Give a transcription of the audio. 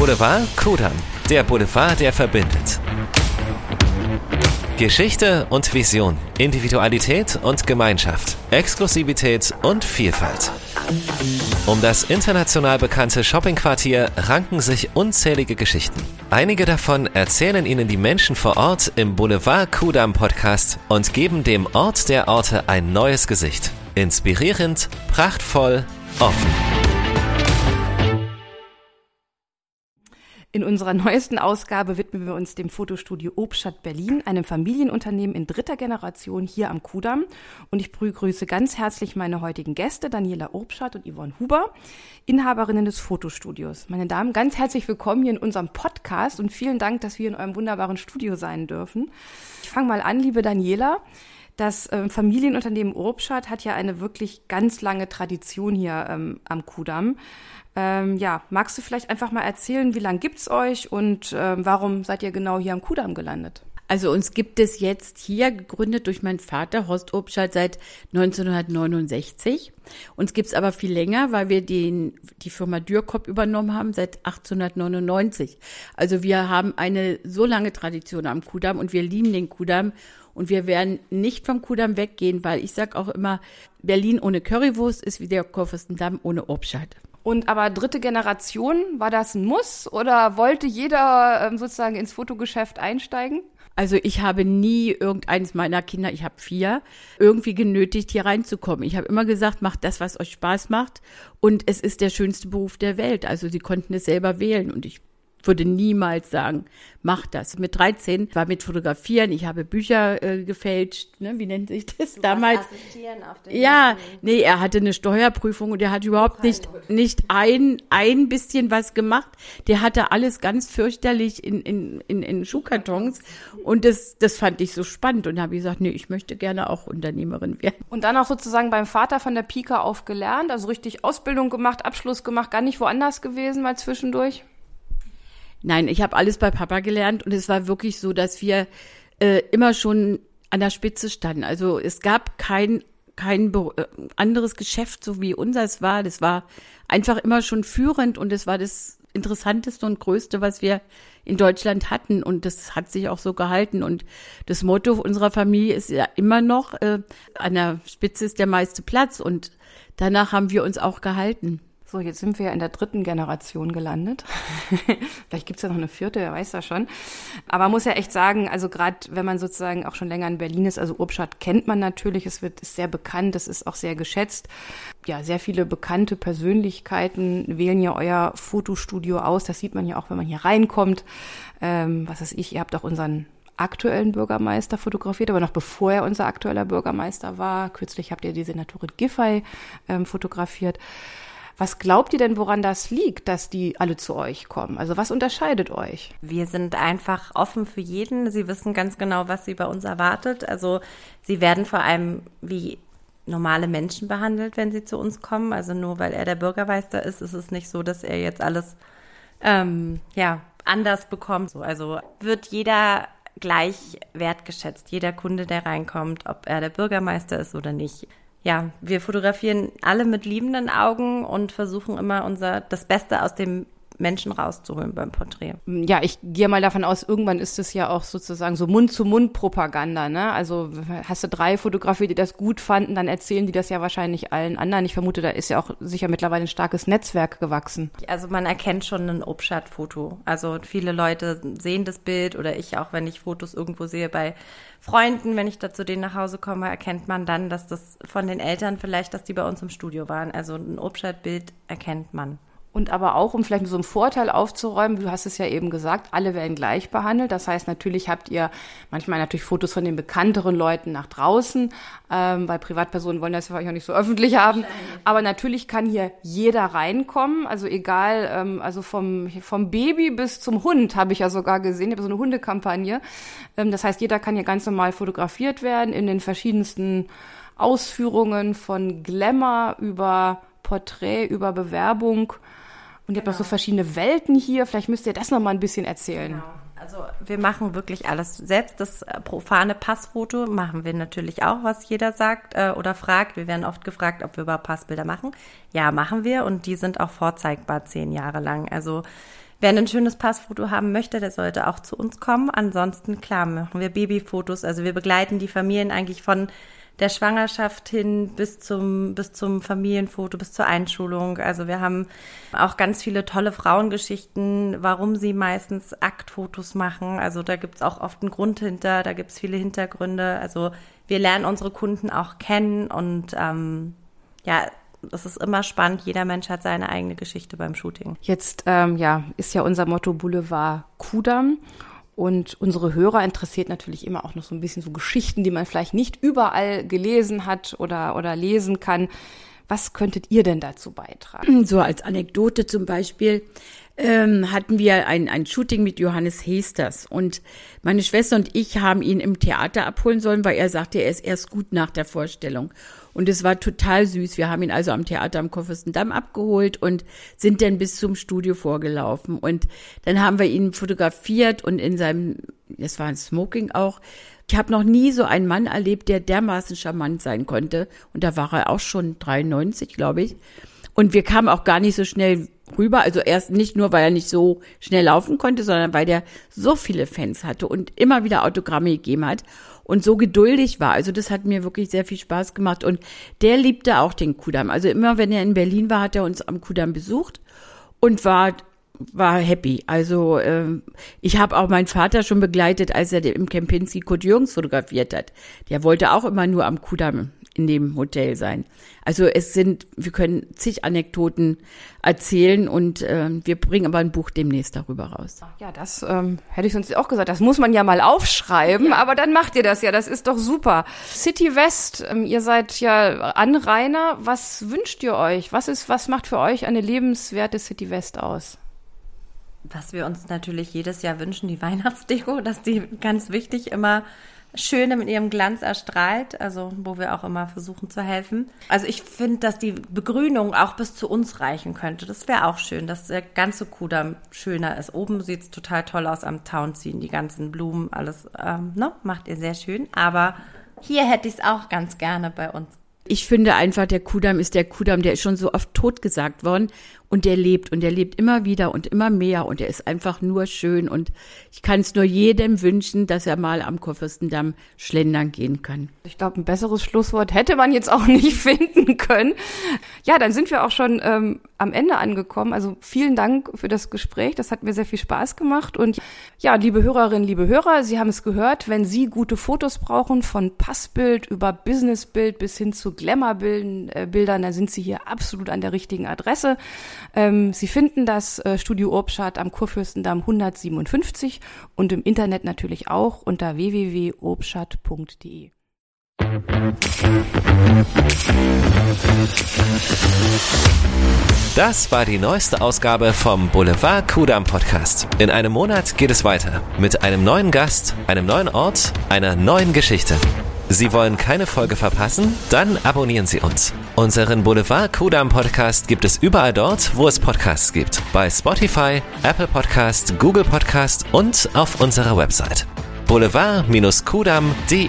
Boulevard Kudam, der Boulevard, der verbindet. Geschichte und Vision, Individualität und Gemeinschaft, Exklusivität und Vielfalt. Um das international bekannte Shoppingquartier ranken sich unzählige Geschichten. Einige davon erzählen Ihnen die Menschen vor Ort im Boulevard Kudam Podcast und geben dem Ort der Orte ein neues Gesicht. Inspirierend, prachtvoll, offen. In unserer neuesten Ausgabe widmen wir uns dem Fotostudio Obstadt Berlin, einem Familienunternehmen in dritter Generation hier am Kudamm. Und ich begrüße ganz herzlich meine heutigen Gäste, Daniela Obstadt und Yvonne Huber, Inhaberinnen des Fotostudios. Meine Damen, ganz herzlich willkommen hier in unserem Podcast und vielen Dank, dass wir in eurem wunderbaren Studio sein dürfen. Ich fange mal an, liebe Daniela. Das äh, Familienunternehmen Obstadt hat ja eine wirklich ganz lange Tradition hier ähm, am Kudamm. Ähm, ja, magst du vielleicht einfach mal erzählen, wie lange gibt's euch und ähm, warum seid ihr genau hier am Kudamm gelandet? Also uns gibt es jetzt hier, gegründet durch meinen Vater, Horst Obschalt, seit 1969. Uns gibt's aber viel länger, weil wir den, die Firma Dürkop übernommen haben seit 1899. Also wir haben eine so lange Tradition am Kudamm und wir lieben den Kudamm und wir werden nicht vom Kudamm weggehen, weil ich sag auch immer, Berlin ohne Currywurst ist wie der Kurfürstendamm ohne Obschalt. Und aber dritte Generation, war das ein Muss oder wollte jeder ähm, sozusagen ins Fotogeschäft einsteigen? Also ich habe nie irgendeines meiner Kinder, ich habe vier, irgendwie genötigt, hier reinzukommen. Ich habe immer gesagt, macht das, was euch Spaß macht. Und es ist der schönste Beruf der Welt. Also sie konnten es selber wählen. Und ich würde niemals sagen, mach das. Mit 13 war mit Fotografieren, ich habe Bücher äh, gefälscht, ne? wie nennt sich das du damals? ja, nee, er hatte eine Steuerprüfung und er hat überhaupt nicht, nicht ein, ein bisschen was gemacht. Der hatte alles ganz fürchterlich in, in, in, in Schuhkartons und das, das fand ich so spannend und habe gesagt, nee, ich möchte gerne auch Unternehmerin werden. Und dann auch sozusagen beim Vater von der Pika auf gelernt, also richtig Ausbildung gemacht, Abschluss gemacht, gar nicht woanders gewesen mal zwischendurch? Nein, ich habe alles bei Papa gelernt und es war wirklich so, dass wir äh, immer schon an der Spitze standen. Also es gab kein kein äh, anderes Geschäft, so wie unseres war. Das war einfach immer schon führend und es war das Interessanteste und Größte, was wir in Deutschland hatten. Und das hat sich auch so gehalten. Und das Motto unserer Familie ist ja immer noch, äh, an der Spitze ist der meiste Platz. Und danach haben wir uns auch gehalten. So, jetzt sind wir ja in der dritten Generation gelandet. Vielleicht gibt's ja noch eine vierte, wer weiß das schon. Aber man muss ja echt sagen, also gerade wenn man sozusagen auch schon länger in Berlin ist, also Urbstadt kennt man natürlich, es wird ist sehr bekannt, es ist auch sehr geschätzt. Ja, sehr viele bekannte Persönlichkeiten wählen ja euer Fotostudio aus. Das sieht man ja auch, wenn man hier reinkommt. Ähm, was weiß ich, ihr habt auch unseren aktuellen Bürgermeister fotografiert, aber noch bevor er unser aktueller Bürgermeister war. Kürzlich habt ihr die Senatorin Giffey ähm, fotografiert. Was glaubt ihr denn, woran das liegt, dass die alle zu euch kommen? Also was unterscheidet euch? Wir sind einfach offen für jeden. Sie wissen ganz genau, was sie bei uns erwartet. Also sie werden vor allem wie normale Menschen behandelt, wenn sie zu uns kommen. Also nur weil er der Bürgermeister ist, ist es nicht so, dass er jetzt alles ähm, ja anders bekommt. Also wird jeder gleich wertgeschätzt. Jeder Kunde, der reinkommt, ob er der Bürgermeister ist oder nicht ja, wir fotografieren alle mit liebenden Augen und versuchen immer unser das Beste aus dem Menschen rauszuholen beim Porträt. Ja, ich gehe mal davon aus, irgendwann ist es ja auch sozusagen so Mund-zu-Mund-Propaganda. Ne? Also hast du drei Fotografiert, die das gut fanden, dann erzählen die das ja wahrscheinlich allen anderen. Ich vermute, da ist ja auch sicher mittlerweile ein starkes Netzwerk gewachsen. Also man erkennt schon ein Obstadt-Foto. Also viele Leute sehen das Bild oder ich auch, wenn ich Fotos irgendwo sehe bei Freunden, wenn ich da zu denen nach Hause komme, erkennt man dann, dass das von den Eltern vielleicht, dass die bei uns im Studio waren. Also ein Obstadt-Bild erkennt man. Und aber auch, um vielleicht so einen Vorteil aufzuräumen, du hast es ja eben gesagt, alle werden gleich behandelt. Das heißt, natürlich habt ihr manchmal natürlich Fotos von den bekannteren Leuten nach draußen, ähm, weil Privatpersonen wollen das vielleicht auch nicht so öffentlich haben. Aber natürlich kann hier jeder reinkommen, also egal, ähm, also vom, vom Baby bis zum Hund habe ich ja sogar gesehen, ich habe so eine Hundekampagne. Ähm, das heißt, jeder kann hier ganz normal fotografiert werden in den verschiedensten Ausführungen von Glamour über Porträt, über Bewerbung. Und ihr habt auch so genau. verschiedene Welten hier. Vielleicht müsst ihr das noch mal ein bisschen erzählen. Genau. Also wir machen wirklich alles. Selbst das äh, profane Passfoto machen wir natürlich auch, was jeder sagt äh, oder fragt. Wir werden oft gefragt, ob wir überhaupt Passbilder machen. Ja, machen wir und die sind auch vorzeigbar zehn Jahre lang. Also Wer ein schönes Passfoto haben möchte, der sollte auch zu uns kommen. Ansonsten, klar, machen wir Babyfotos. Also wir begleiten die Familien eigentlich von der Schwangerschaft hin bis zum, bis zum Familienfoto, bis zur Einschulung. Also wir haben auch ganz viele tolle Frauengeschichten, warum sie meistens Aktfotos machen. Also da gibt's auch oft einen Grund hinter, da gibt's viele Hintergründe. Also wir lernen unsere Kunden auch kennen und ähm, ja, das ist immer spannend. Jeder Mensch hat seine eigene Geschichte beim Shooting. Jetzt ähm, ja, ist ja unser Motto Boulevard Kudam. Und unsere Hörer interessiert natürlich immer auch noch so ein bisschen so Geschichten, die man vielleicht nicht überall gelesen hat oder, oder lesen kann. Was könntet ihr denn dazu beitragen? So als Anekdote zum Beispiel ähm, hatten wir ein, ein Shooting mit Johannes Hesters und meine Schwester und ich haben ihn im Theater abholen sollen, weil er sagte, er ist erst gut nach der Vorstellung. Und es war total süß. Wir haben ihn also am Theater am Kofferstendamm abgeholt und sind dann bis zum Studio vorgelaufen. Und dann haben wir ihn fotografiert und in seinem, es war ein Smoking auch. Ich habe noch nie so einen Mann erlebt, der dermaßen charmant sein konnte. Und da war er auch schon 93, glaube ich. Und wir kamen auch gar nicht so schnell rüber. Also erst nicht nur, weil er nicht so schnell laufen konnte, sondern weil der so viele Fans hatte und immer wieder Autogramme gegeben hat und so geduldig war. Also das hat mir wirklich sehr viel Spaß gemacht. Und der liebte auch den Kudamm. Also immer, wenn er in Berlin war, hat er uns am Kudamm besucht und war war happy. Also ähm, ich habe auch meinen Vater schon begleitet, als er im Kempinski Kurt Jürgens fotografiert hat. Der wollte auch immer nur am Kudamm in dem Hotel sein. Also es sind, wir können zig Anekdoten erzählen und äh, wir bringen aber ein Buch demnächst darüber raus. Ja, das ähm, hätte ich sonst auch gesagt. Das muss man ja mal aufschreiben, ja. aber dann macht ihr das ja. Das ist doch super. City West, ähm, ihr seid ja Anrainer. Was wünscht ihr euch? Was ist, was macht für euch eine lebenswerte City West aus? Was wir uns natürlich jedes Jahr wünschen, die Weihnachtsdeko, dass die ganz wichtig immer Schöne mit ihrem Glanz erstrahlt, also wo wir auch immer versuchen zu helfen. Also ich finde, dass die Begrünung auch bis zu uns reichen könnte. Das wäre auch schön, dass der ganze Kudamm schöner ist. Oben sieht es total toll aus am Townziehen, die ganzen Blumen, alles ähm, ne, macht ihr sehr schön. Aber hier hätte ich es auch ganz gerne bei uns. Ich finde einfach, der Kudamm ist der Kudamm, der ist schon so oft totgesagt worden und der lebt und der lebt immer wieder und immer mehr und er ist einfach nur schön und ich kann es nur jedem wünschen, dass er mal am Kurfürstendamm schlendern gehen kann. Ich glaube, ein besseres Schlusswort hätte man jetzt auch nicht finden können. Ja, dann sind wir auch schon ähm, am Ende angekommen. Also vielen Dank für das Gespräch. Das hat mir sehr viel Spaß gemacht. Und ja, liebe Hörerinnen, liebe Hörer, Sie haben es gehört, wenn Sie gute Fotos brauchen, von Passbild über Businessbild bis hin zu Glamourbildern, äh, Bildern, dann sind Sie hier absolut an der richtigen Adresse. Ähm, Sie finden das äh, Studio Obschat am Kurfürstendamm 157 und im Internet natürlich auch unter www.obschat.de. Das war die neueste Ausgabe vom Boulevard Kudam Podcast. In einem Monat geht es weiter mit einem neuen Gast, einem neuen Ort, einer neuen Geschichte. Sie wollen keine Folge verpassen? Dann abonnieren Sie uns. Unseren Boulevard Kudam Podcast gibt es überall dort, wo es Podcasts gibt. Bei Spotify, Apple Podcast, Google Podcast und auf unserer Website. boulevard-kudam.de